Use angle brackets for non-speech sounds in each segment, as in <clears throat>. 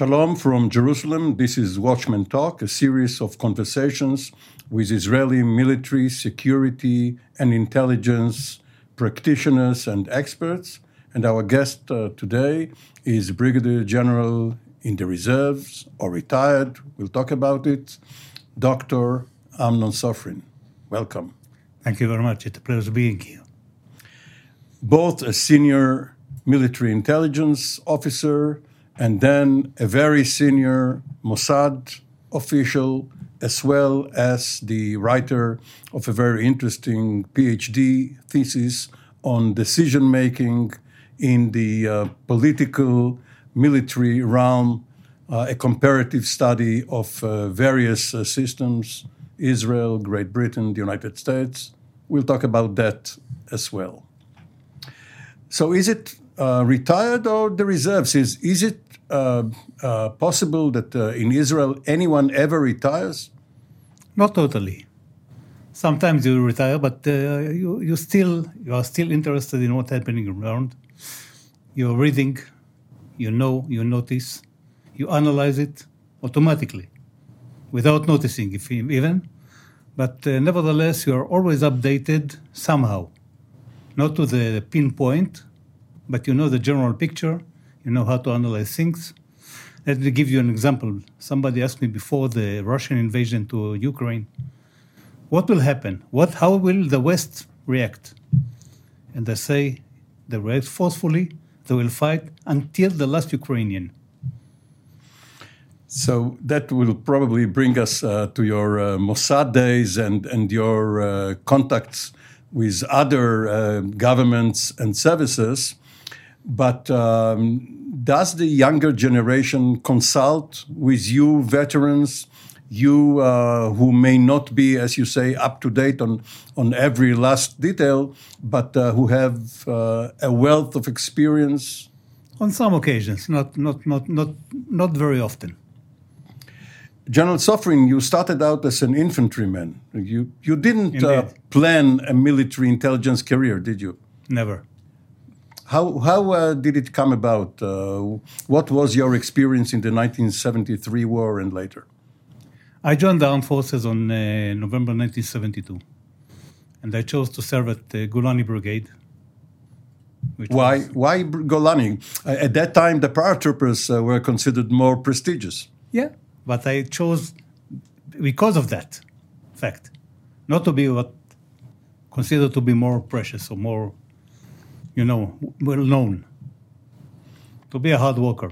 Shalom from Jerusalem. This is Watchman Talk, a series of conversations with Israeli military, security, and intelligence practitioners and experts. And our guest uh, today is Brigadier General in the reserves or retired, we'll talk about it, Dr. Amnon Sofrin. Welcome. Thank you very much. It's a pleasure being here. Both a senior military intelligence officer and then a very senior Mossad official, as well as the writer of a very interesting PhD thesis on decision making in the uh, political military realm, uh, a comparative study of uh, various uh, systems Israel, Great Britain, the United States. We'll talk about that as well. So, is it uh, retired or the reserves? Is, is it possible that uh, in Israel anyone ever retires? Not totally. Sometimes you retire, but you, you still you are still interested in what's happening around. You're reading, you know, you notice, you analyze it automatically, without noticing, if even. But uh, nevertheless, you are always updated somehow, not to the pinpoint, but you know the general picture, you know how to analyze things. Let me give you an example. Somebody asked me before the Russian invasion to Ukraine, what will happen? What, how will the West react? And I say, they react forcefully, they will fight until the last Ukrainian. So that will probably bring us uh, to your uh, Mossad days and, and your uh, contacts with other uh, governments and services. But um, does the younger generation consult with you, veterans, you uh, who may not be, as you say, up to date on, on every last detail, but uh, who have uh, a wealth of experience? On some occasions, not, not, not, not, not very often. General Sofrin, you started out as an infantryman. You, you didn't uh, plan a military intelligence career, did you? Never. How, how uh, did it come about? Uh, what was your experience in the 1973 war and later? I joined the armed forces on uh, November 1972, and I chose to serve at the Golani Brigade. Why, was... why Golani? At that time, the paratroopers uh, were considered more prestigious. Yeah, but I chose because of that fact, not to be what considered to be more precious or more you know, well known to be a hard worker.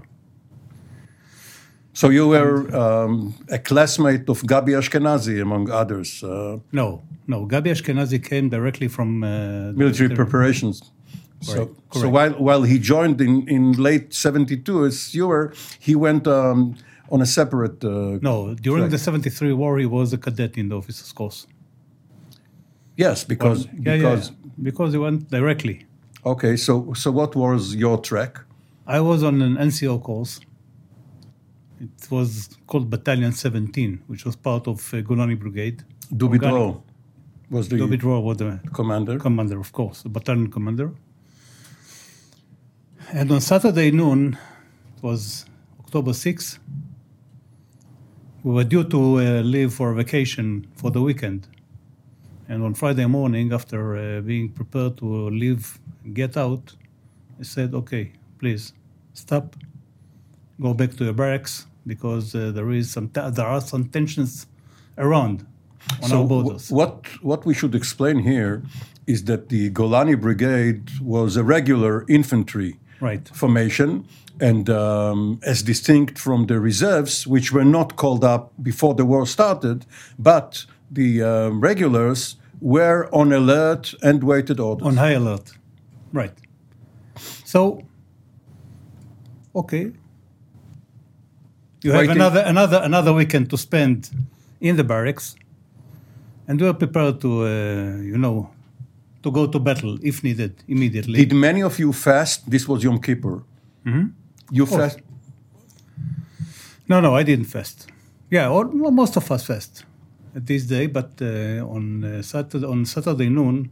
So you were um, a classmate of Gabi Ashkenazi, among others. Uh, no, no. Gabi Ashkenazi came directly from uh, military preparations. So, so while while he joined in, in late '72 as you were, he went um, on a separate. Uh, no, during track. the '73 war, he was a cadet in the officers' course. Yes, because well, yeah, because yeah, because he went directly. Okay, so so what was your track? I was on an NCO course. It was called Battalion 17, which was part of uh, Golani Brigade. Dubitro was the Dubitro was the commander. Commander, of course, the battalion commander. And on Saturday noon, it was October 6th, we were due to uh, leave for vacation for the weekend. And on Friday morning, after uh, being prepared to leave, get out, I said, okay, please stop, go back to your barracks because uh, there is some there are some tensions around on so our borders. what what we should explain here is that the Golani Brigade was a regular infantry Right. formation, and um, as distinct from the reserves, which were not called up before the war started, but the uh, regulars were on alert and waited orders. on high alert. Right. So, okay. You have Waiting. another another another weekend to spend in the barracks, and we are prepared to, uh, you know, to go to battle if needed immediately. Did many of you fast? This was Yom Kippur. You course. fast. No, no, I didn't fast. Yeah, or, well, most of us fast at this day, but uh, on uh, Saturday on Saturday noon,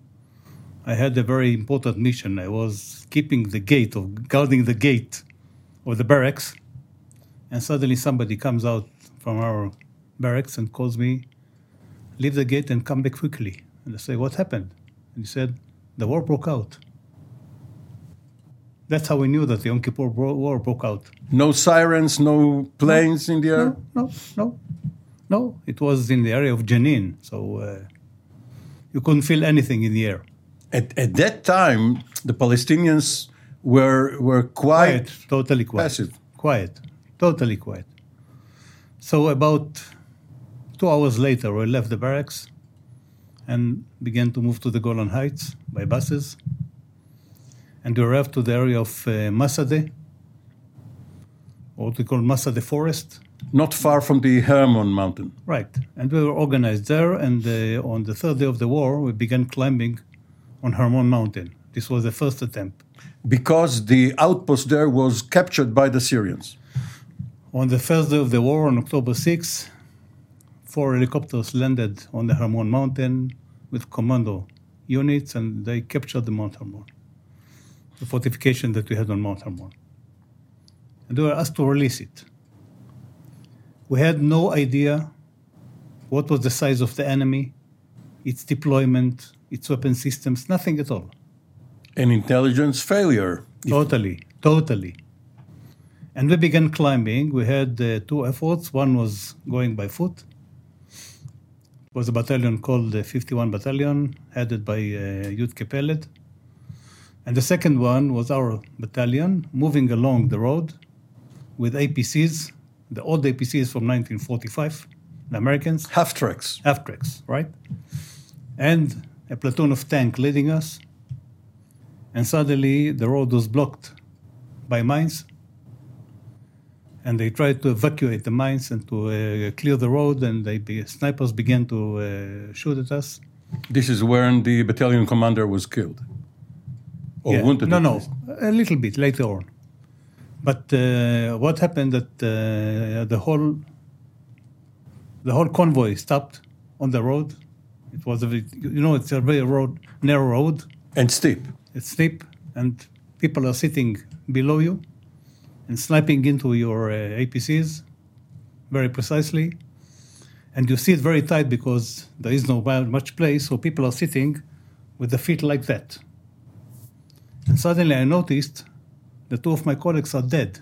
I had a very important mission. I was keeping the gate or guarding the gate of the barracks, and suddenly somebody comes out from our barracks and calls me, "Leave the gate and come back quickly." And I say, "What happened?" And he said, "The war broke out." That's how we knew that the Yom Kippur War broke out. No sirens, no planes in the air. No, no, no, no. It was in the area of Jenin, so uh, you couldn't feel anything in the air. At, at that time, the Palestinians were were quite, Quiet, totally quiet. passive. Quiet, totally quiet. So about two hours later, we left the barracks and began to move to the Golan Heights by buses. And we arrived to the area of uh, Masadeh, what we call Masadeh Forest. not far from the Hermon mountain. Right. And we were organized there. And uh, on the third day of the war, we began climbing on Hermon Mountain. This was the first attempt. because the outpost there was captured by the Syrians. On the first day of the war, on October 6, four helicopters landed on the Hermon Mountain with commando units, and they captured the Mount Hermon, the fortification that we had on Mount Hermon. And they were asked to release it. We had no idea what was the size of the enemy, its deployment, its weapon systems, nothing at all. An intelligence failure. Totally, totally. And we began climbing. We had uh, two efforts. One was going by foot. It was a battalion called the 51 Battalion, headed by uh, Yudke Peled. And the second one was our battalion, moving along the road with APCs, the old APCs from 1945, the Americans, Half tracks. half tracks, right? And a platoon of tank leading us. And suddenly the road was blocked by mines. And they tried to evacuate the mines and to uh, clear the road, and they be, snipers began to uh, shoot at us. This is when the battalion commander was killed. Or Yeah. wounded. No, no, a little bit later on. But uh, what happened that uh, the whole the whole convoy stopped on the road. It was a very, you know it's a very road narrow road. And steep. It's steep, and people are sitting below you and sniping into your uh, APCs very precisely. And you see it very tight because there is no much place, so people are sitting with the feet like that. And suddenly I noticed that two of my colleagues are dead.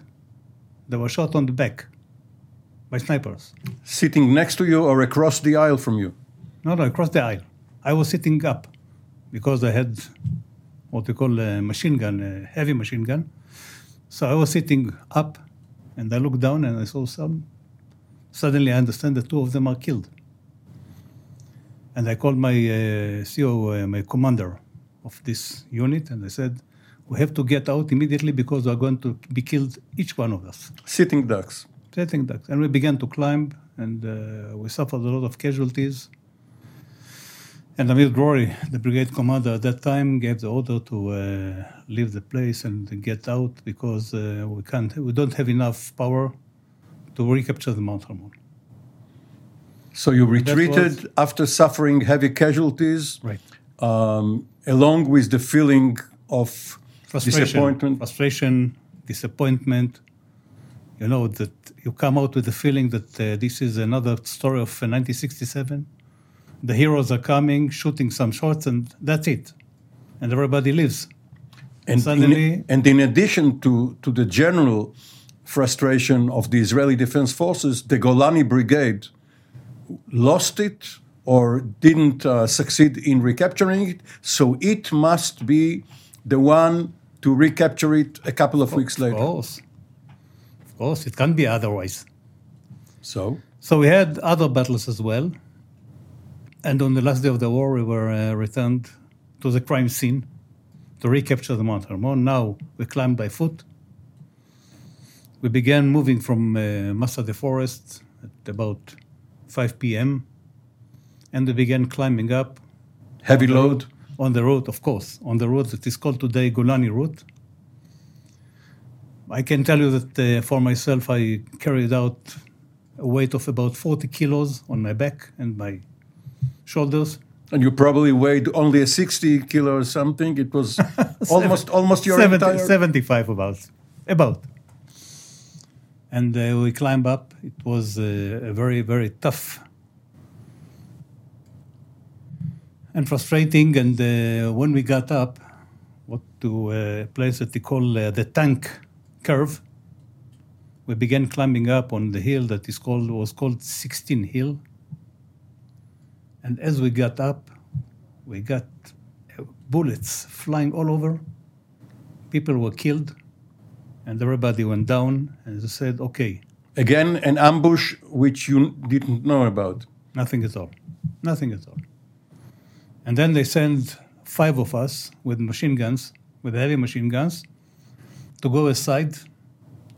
They were shot on the back by snipers. Sitting next to you or across the aisle from you. No, no, across the aisle. I was sitting up because I had what we call a machine gun, a heavy machine gun. So I was sitting up and I looked down and I saw some. Suddenly I understand that two of them are killed. And I called my uh, CO, uh, my commander of this unit, and I said, We have to get out immediately because we are going to be killed, each one of us. Sitting ducks. Sitting ducks. And we began to climb, and uh, we suffered a lot of casualties. And Amir Drori, the brigade commander at that time, gave the order to uh, leave the place and get out because uh, we can't, we don't have enough power to recapture the Mount Hermon. So you retreated was- after suffering heavy casualties, Right. um, along with the feeling of Frustration, disappointment. frustration, disappointment. You know that you come out with the feeling that uh, this is another story of uh, 1967. The heroes are coming, shooting some shots, and that's it. And everybody lives. And Suddenly- in, and in addition to, to the general frustration of the Israeli Defense Forces, the Golani Brigade lost it or didn't uh, succeed in recapturing it. So it must be the one to recapture it a couple of weeks later. Of course. Of course, it can't be otherwise. So, So we had other battles as well. And on the last day of the war, we were uh, returned to the crime scene to recapture the Mount Hermon. Now we climbed by foot. We began moving from uh, Masadeh Forest at about 5 p.m. And we began climbing up heavy on load. on the road, of course, on the road that is called today Golani Route. I can tell you that uh, for myself, I carried out a weight of about 40 kilos on my back and my shoulders. And you probably weighed only a 60 kilo or something. It was <laughs> almost almost your 70 entire. 75 about. About. And uh, we climbed up. It was uh, a very, very tough and frustrating. And uh, when we got up, what to a place that they call uh, the tank curve, we began climbing up on the hill that is called was called 16 Hill. And as we got up, we got bullets flying all over. People were killed, and everybody went down. And they said, "Okay, Again, an ambush which you didn't know about. Nothing at all. Nothing at all. And then they send five of us with machine guns, with heavy machine guns, to go aside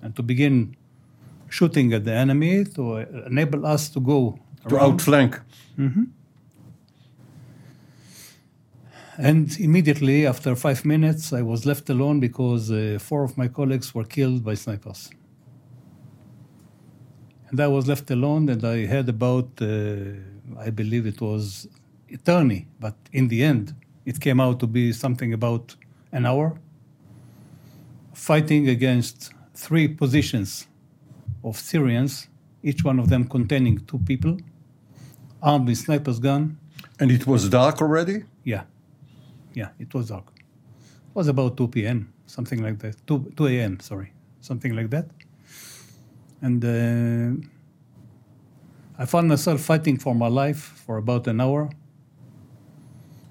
and to begin shooting at the enemy to enable us to go To around. outflank. Mm-hmm. And immediately after five minutes, I was left alone because uh, four of my colleagues were killed by snipers. And I was left alone, and I had about, uh, I believe it was eternity, but in the end, it came out to be something about an hour, fighting against three positions of Syrians, each one of them containing two people, armed with sniper's gun, And it was dark already? yeah. Yeah, it was dark. It was about 2 p.m., something like that. 2, 2 a.m., sorry, something like that. And uh, I found myself fighting for my life for about an hour.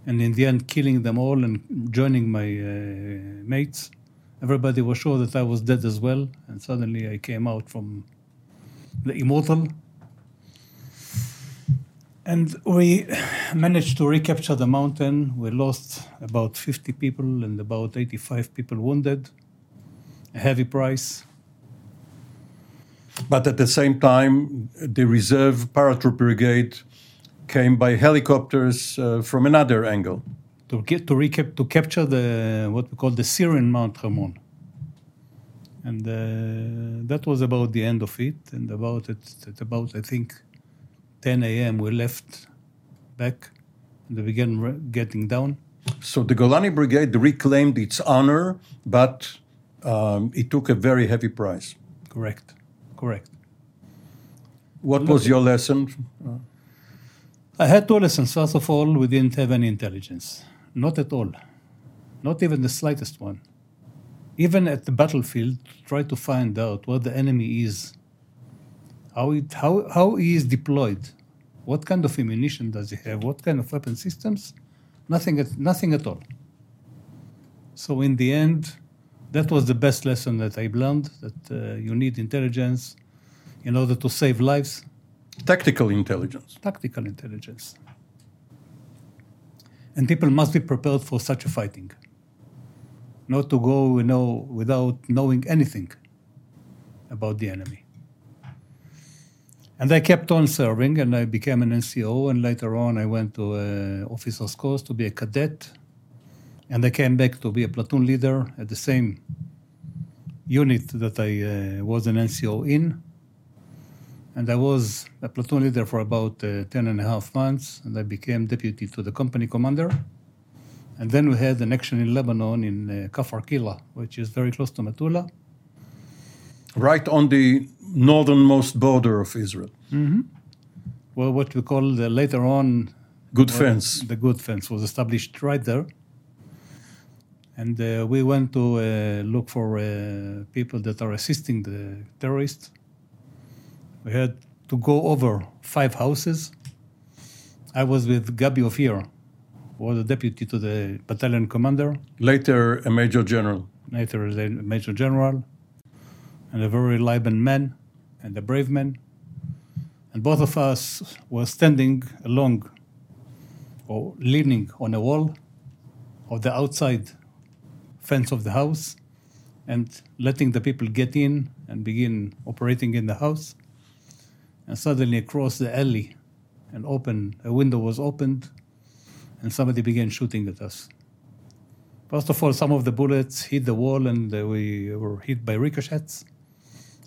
And in the end, killing them all and joining my uh, mates. Everybody was sure that I was dead as well. And suddenly I came out from the immortal and we managed to recapture the mountain. We lost about 50 people and about 85 people wounded. A heavy price. But at the same time, the reserve paratroop brigade came by helicopters uh, from another angle. To get to recap to capture the what we call the Syrian Mount Hermon. And uh, that was about the end of it. And about it, at about I think 10 a.m. we left back and we began getting down. So the Golani Brigade reclaimed its honor, but um, it took a very heavy price. Correct, correct. What was your lesson? I had two lessons. First of all, we didn't have any intelligence. Not at all. Not even the slightest one. Even at the battlefield, try to find out what the enemy is, how, it, how, how he is deployed, what kind of ammunition does he have, what kind of weapon systems. Nothing at, nothing at all. So, in the end, that was the best lesson that I learned that uh, you need intelligence in order to save lives Tactical intelligence. tactical intelligence. And people must be prepared for such a fighting. Not to go, you know, without knowing anything about the enemy. And I kept on serving, and I became an NCO, and later on I went to uh, officer's course to be a cadet, and I came back to be a platoon leader at the same unit that I uh, was an NCO in. And I was a platoon leader for about uh, 10 and a half months, and I became deputy to the company commander. And then we had an action in Lebanon in uh, Kafar Kila, which is very close to Metula. Right on the northernmost border of Israel. Well, what we call the, later on Good well, fence. The good fence was established right there. And uh, we went to uh, look for uh, people that are assisting the terrorists. We had to go over five houses. I was with Gabi Ophir, who was the deputy to the battalion commander, Later, a major general. later a major general, and a very reliable man and a brave man. And both of us were standing along or leaning on a wall of the outside fence of the house and letting the people get in and begin operating in the house. And suddenly across the alley, an open a window was opened and somebody began shooting at us. First of all, some of the bullets hit the wall and we were hit by ricochets.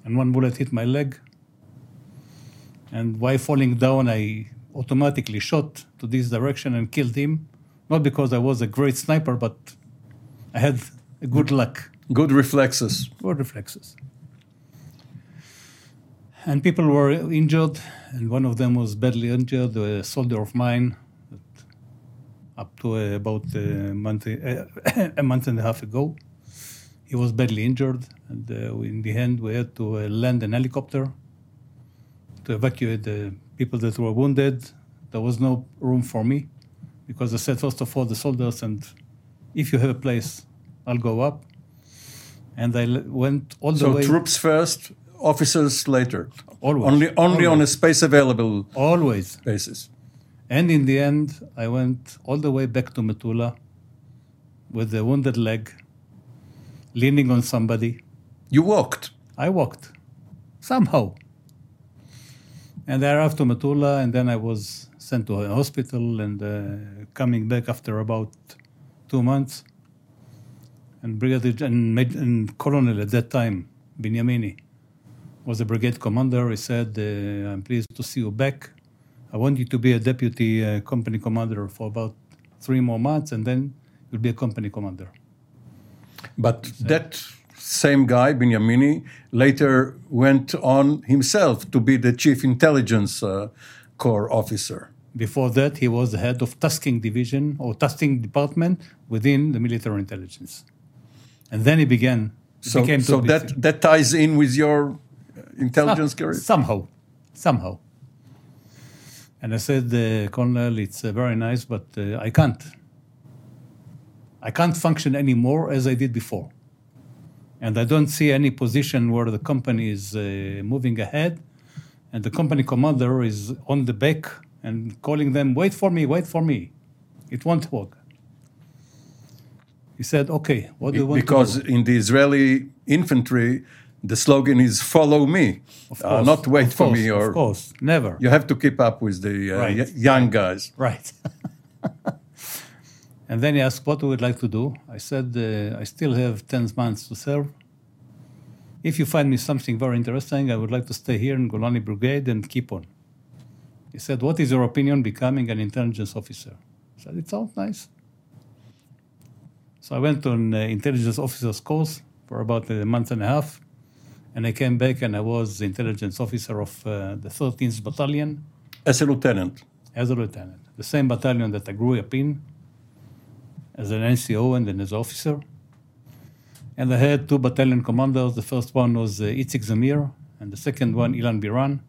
And one bullet hit my leg. And while falling down, I automatically shot to this direction and killed him. Not because I was a great sniper, but I had good luck, Good reflexes. good reflexes. And people were injured, and one of them was badly injured, a soldier of mine, up to about a month, a <coughs> month and a half ago. He was badly injured, and uh, in the end, we had to uh, land an helicopter to evacuate the people that were wounded. There was no room for me because I said, first of all, the soldiers, and if you have a place, I'll go up. And I went all the So way. So troops first, officers later. Always. Only, only on a space available Always. basis. And in the end, I went all the way back to Metula with a wounded leg, leaning on somebody. You walked. I walked somehow. And I arrived to Metula, and then I was sent to a hospital and uh, coming back after about two months. And Brigadier and, and Colonel at that time, Binyamini, was the brigade commander. He said, uh, I'm pleased to see you back. I want you to be a deputy uh, company commander for about three more months, and then you'll be a company commander. But that same guy, Binyamini, later went on himself to be the chief intelligence uh, corps officer. Before that, he was the head of tasking division or tasking department within the military intelligence. And then he began. So, so that, that ties in with your intelligence Ah, career? Somehow, somehow. And I said, uh, Colonel, it's uh, very nice, but uh, I can't. I can't function anymore as I did before. And I don't see any position where the company is uh, moving ahead and the company commander is on the back and calling them, wait for me, wait for me. It won't work. He said, okay, what do you want because to do? in the Israeli infantry, the slogan is "Follow me," Of uh, not wait of for me. Or Of course, never. you have to keep up with the uh, Right. young guys. Right. <laughs> and then he asked, What would like to do? I said, uh, I still have 10 months to serve. If you find me something very interesting, I would like to stay here in Golani Brigade and keep on. He said, What is your opinion becoming an intelligence officer? I said, It sounds nice. So I went on uh, intelligence officer's course for about a month and a half. And I came back and I was the intelligence officer of uh, the 13th Battalion As a lieutenant, as a lieutenant. The same battalion that I grew up in as an NCO and then as officer. And I had two battalion commanders. The first one was uh, Itzik Zamir, and the second one, Ilan Biran.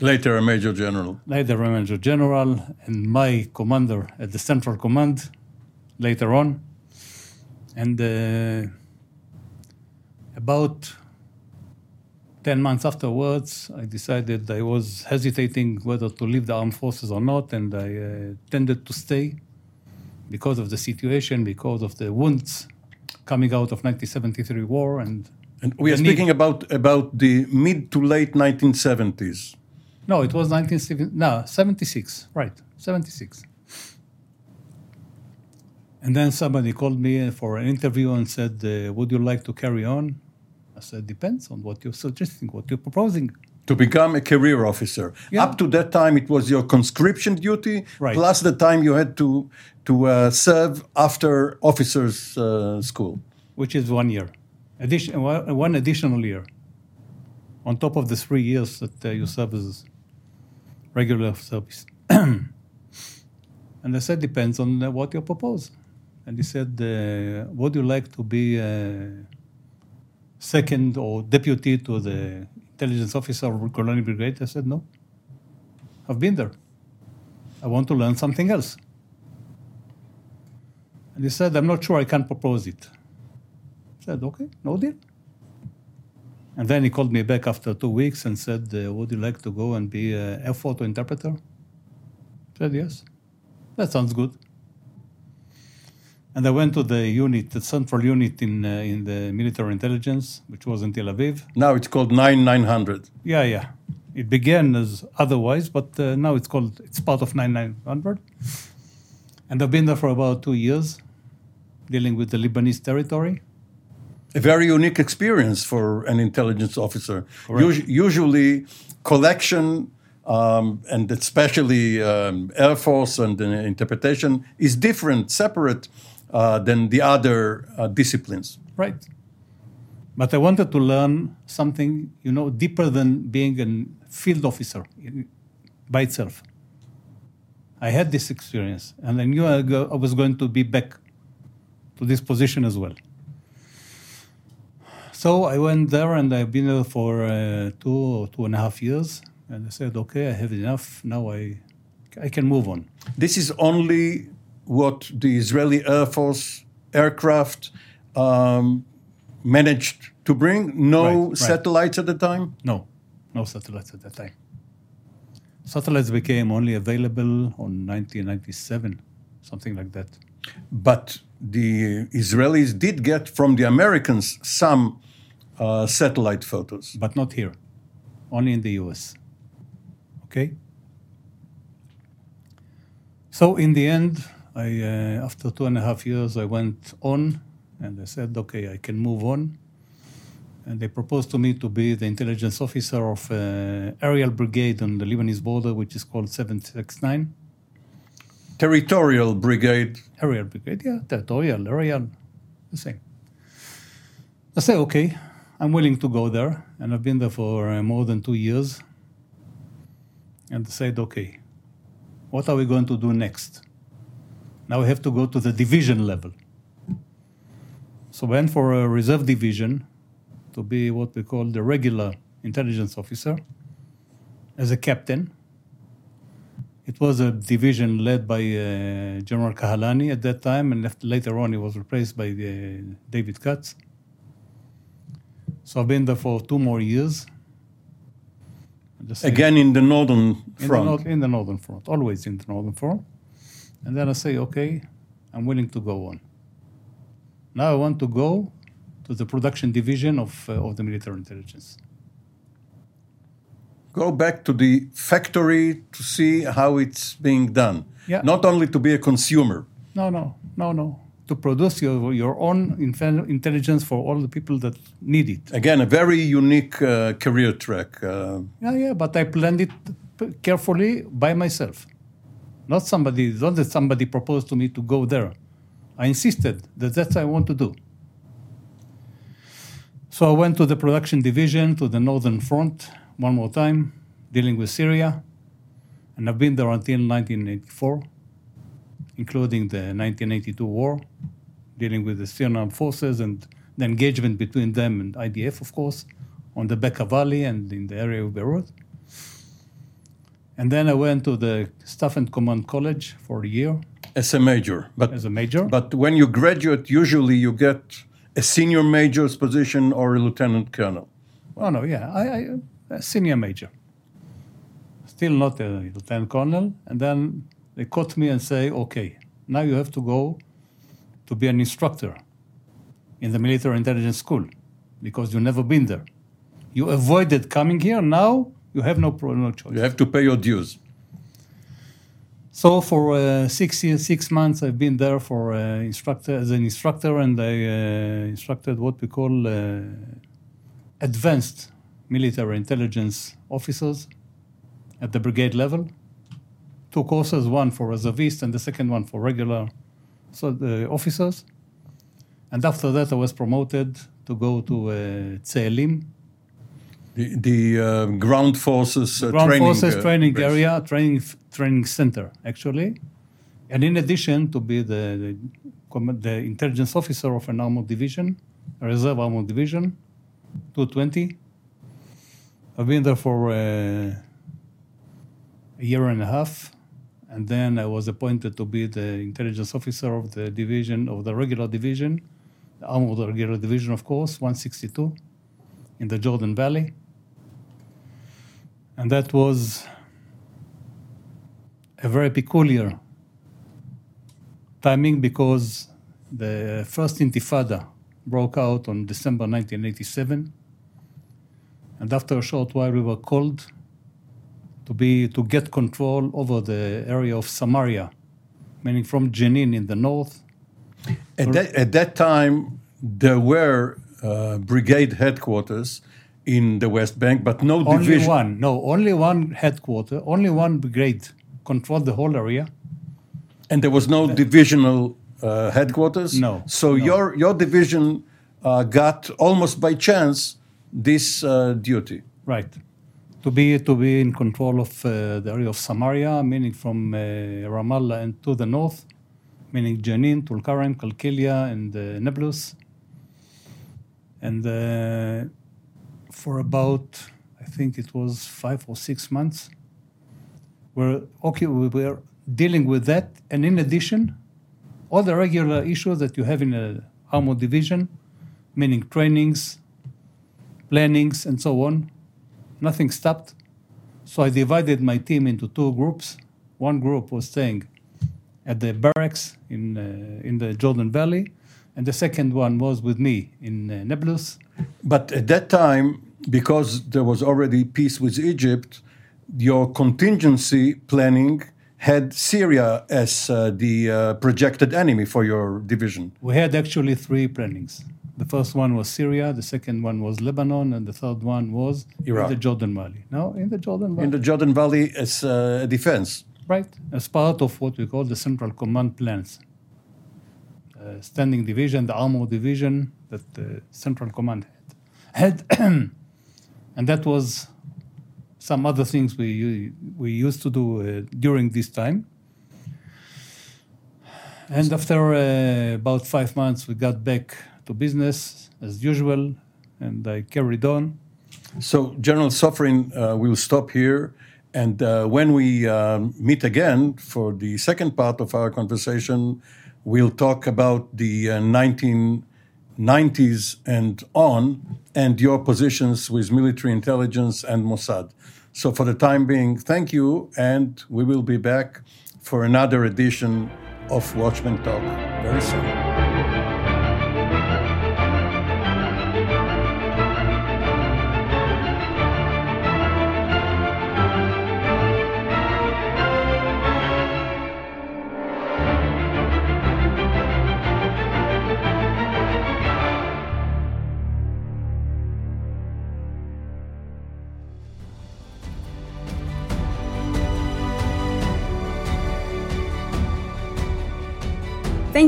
later a major general. Later, a major general, and my commander at the Central Command later on. And uh, about 10 months afterwards, I decided I was hesitating whether to leave the armed forces or not, and I uh, tended to stay because of the situation, because of the wounds coming out of 1973 war. And And we are The need- speaking about about the mid to late 1970s. no, it was 1970, no, 76, right, 76. And then somebody called me for an interview and said, uh, Would you like to carry on? I said, Depends on what you're suggesting, what you're proposing. To become a career officer. Yeah. Up to that time, it was your conscription duty, Right. plus the time you had to to uh, serve after officers' uh, school. which is one year, addition, one one additional year, on top of the three years that uh, you serve as regular service. <clears throat> and I said, depends on uh, what you propose. And he said, uh, would you like to be uh, second or deputy to the intelligence officer of Golani Brigade? I said, no. I've been there. I want to learn something else. And he said, I'm not sure I can propose it. I said, okay, no deal. And then he called me back after two weeks and said, uh, would you like to go and be an air photo interpreter? I said, yes. That sounds good. And I went to the unit, the central unit in, uh, in the military intelligence, which was in Tel Aviv. Now it's called 9900. Yeah, yeah. It began as otherwise, but uh, now it's called, it's part of 9900. And I've been there for about two years, dealing with the Lebanese territory. A very unique experience for an intelligence officer. Us- usually, collection um, and especially um, Air Force and uh, interpretation is different, separate uh, than the other uh, disciplines. Right. But I wanted to learn something, you know, deeper than being a field officer by itself. I had this experience, and I knew I, go, I was going to be back to this position as well. So I went there, and I've been there for uh, two or two and a half years. And I said, okay, I have enough. Now I, I can move on. This is only what the Israeli Air Force aircraft um, managed to bring. No Right, right. satellites at the time. No, no satellites at that time. Satellites became only available on 1997, something like that. But the Israelis did get from the Americans some uh, satellite photos. But not here, only in the US. Okay? So, in the end, I, uh, after two and a half years, I went on and I said, okay, I can move on. And they proposed to me to be the intelligence officer of uh, aerial brigade on the Lebanese border, which is called 769. Territorial brigade. Aerial brigade, yeah, territorial, aerial, the same. I say, okay, I'm willing to go there, and I've been there for uh, more than two years. And I said, okay, what are we going to do next? Now we have to go to the division level. So went for a reserve division to be what we call the regular intelligence officer as a captain. It was a division led by uh, General Kahalani at that time, and left, later on he was replaced by uh, David Katz. So I've been there for two more years. Again in the northern in the, front. in the northern front, always in the northern front. And then I say, okay, I'm willing to go on. Now I want to go to the production division of, uh, of the military intelligence. Go back to the factory to see how it's being done. Yeah. Not only to be a consumer. No, no, no, no. To produce your, your own infel- intelligence for all the people that need it. Again, a very unique uh, career track. Uh, Yeah, yeah, but I planned it carefully by myself. Not somebody, not that somebody proposed to me to go there. I insisted that that's what I want to do. So I went to the production division, to the northern front, one more time, dealing with Syria. And I've been there until 1984, including the 1982 war, dealing with the Syrian armed forces and the engagement between them and IDF, of course, on the Bekaa Valley and in the area of Beirut. And then I went to the Staff and Command College for a year as a major. But, as a major. but when you graduate, usually you get a senior major's position or a lieutenant colonel. Oh no, yeah, I, I a senior major. Still not a lieutenant colonel, and then they caught me and say, "Okay, now you have to go to be an instructor in the military intelligence school because you've never been there. You avoided coming here. Now you have no pro- no choice." You have to pay your dues. So for uh, six years, six months, I've been there for uh, instructor as an instructor, and I uh, instructed what we call uh, advanced military intelligence officers at the brigade level. Two courses, one for reservists and the second one for regular so the officers. And after that, I was promoted to go to uh, Tselim, The, the uh, ground forces uh, ground training, forces uh, training base. area, training training center actually, and in addition to be the the, the intelligence officer of an armored division, a reserve armored division, 220. I've been there for uh, a year and a half, and then I was appointed to be the intelligence officer of the division of the regular division, the Armored Regular Division, of course, 162, in the Jordan Valley. And that was a very peculiar timing because the first intifada broke out on December 1987. And after a short while, we were called to, be, to get control over the area of Samaria, meaning from Jenin in the north. At that, at that time, there were uh, brigade headquarters in the West Bank, but no Only division. one, no, only one headquarter, only one brigade controlled the whole area. And there was no divisional uh, headquarters? No, So no. your, your division uh, got almost by chance this uh, duty. Right. To be to be in control of uh, the area of Samaria, meaning from uh, Ramallah and to the north, meaning Jenin, Tulkarem, Kalkilia, and uh, Nablus. And uh, for about, I think it was five or six months, we're okay. We were dealing with that, and in addition, all the regular issues that you have in a armored division, meaning trainings, plannings, and so on. Nothing stopped. So I divided my team into two groups. One group was staying at the barracks in, uh, in the Jordan Valley, and the second one was with me in uh, Nablus. But at that time, because there was already peace with Egypt, your contingency planning had Syria as uh, the uh, projected enemy for your division. We had actually three plannings. The first one was Syria, the second one was Lebanon, and the third one was Iraq. in the Jordan Valley. No, in the Jordan Valley. In the Jordan Valley as uh, a defense. Right, as part of what we call the Central Command plans. Uh, standing division, the armor division that the Central Command had. had <clears throat> and that was some other things we, we used to do uh, during this time. And after uh, about five months, we got back to business as usual, and I carried on. So, General Sofrin, uh, we'll stop here. And uh, when we um, meet again for the second part of our conversation, we'll talk about the uh, 1990s and on and your positions with military intelligence and Mossad. So, for the time being, thank you. And we will be back for another edition of Watchman Talk very soon.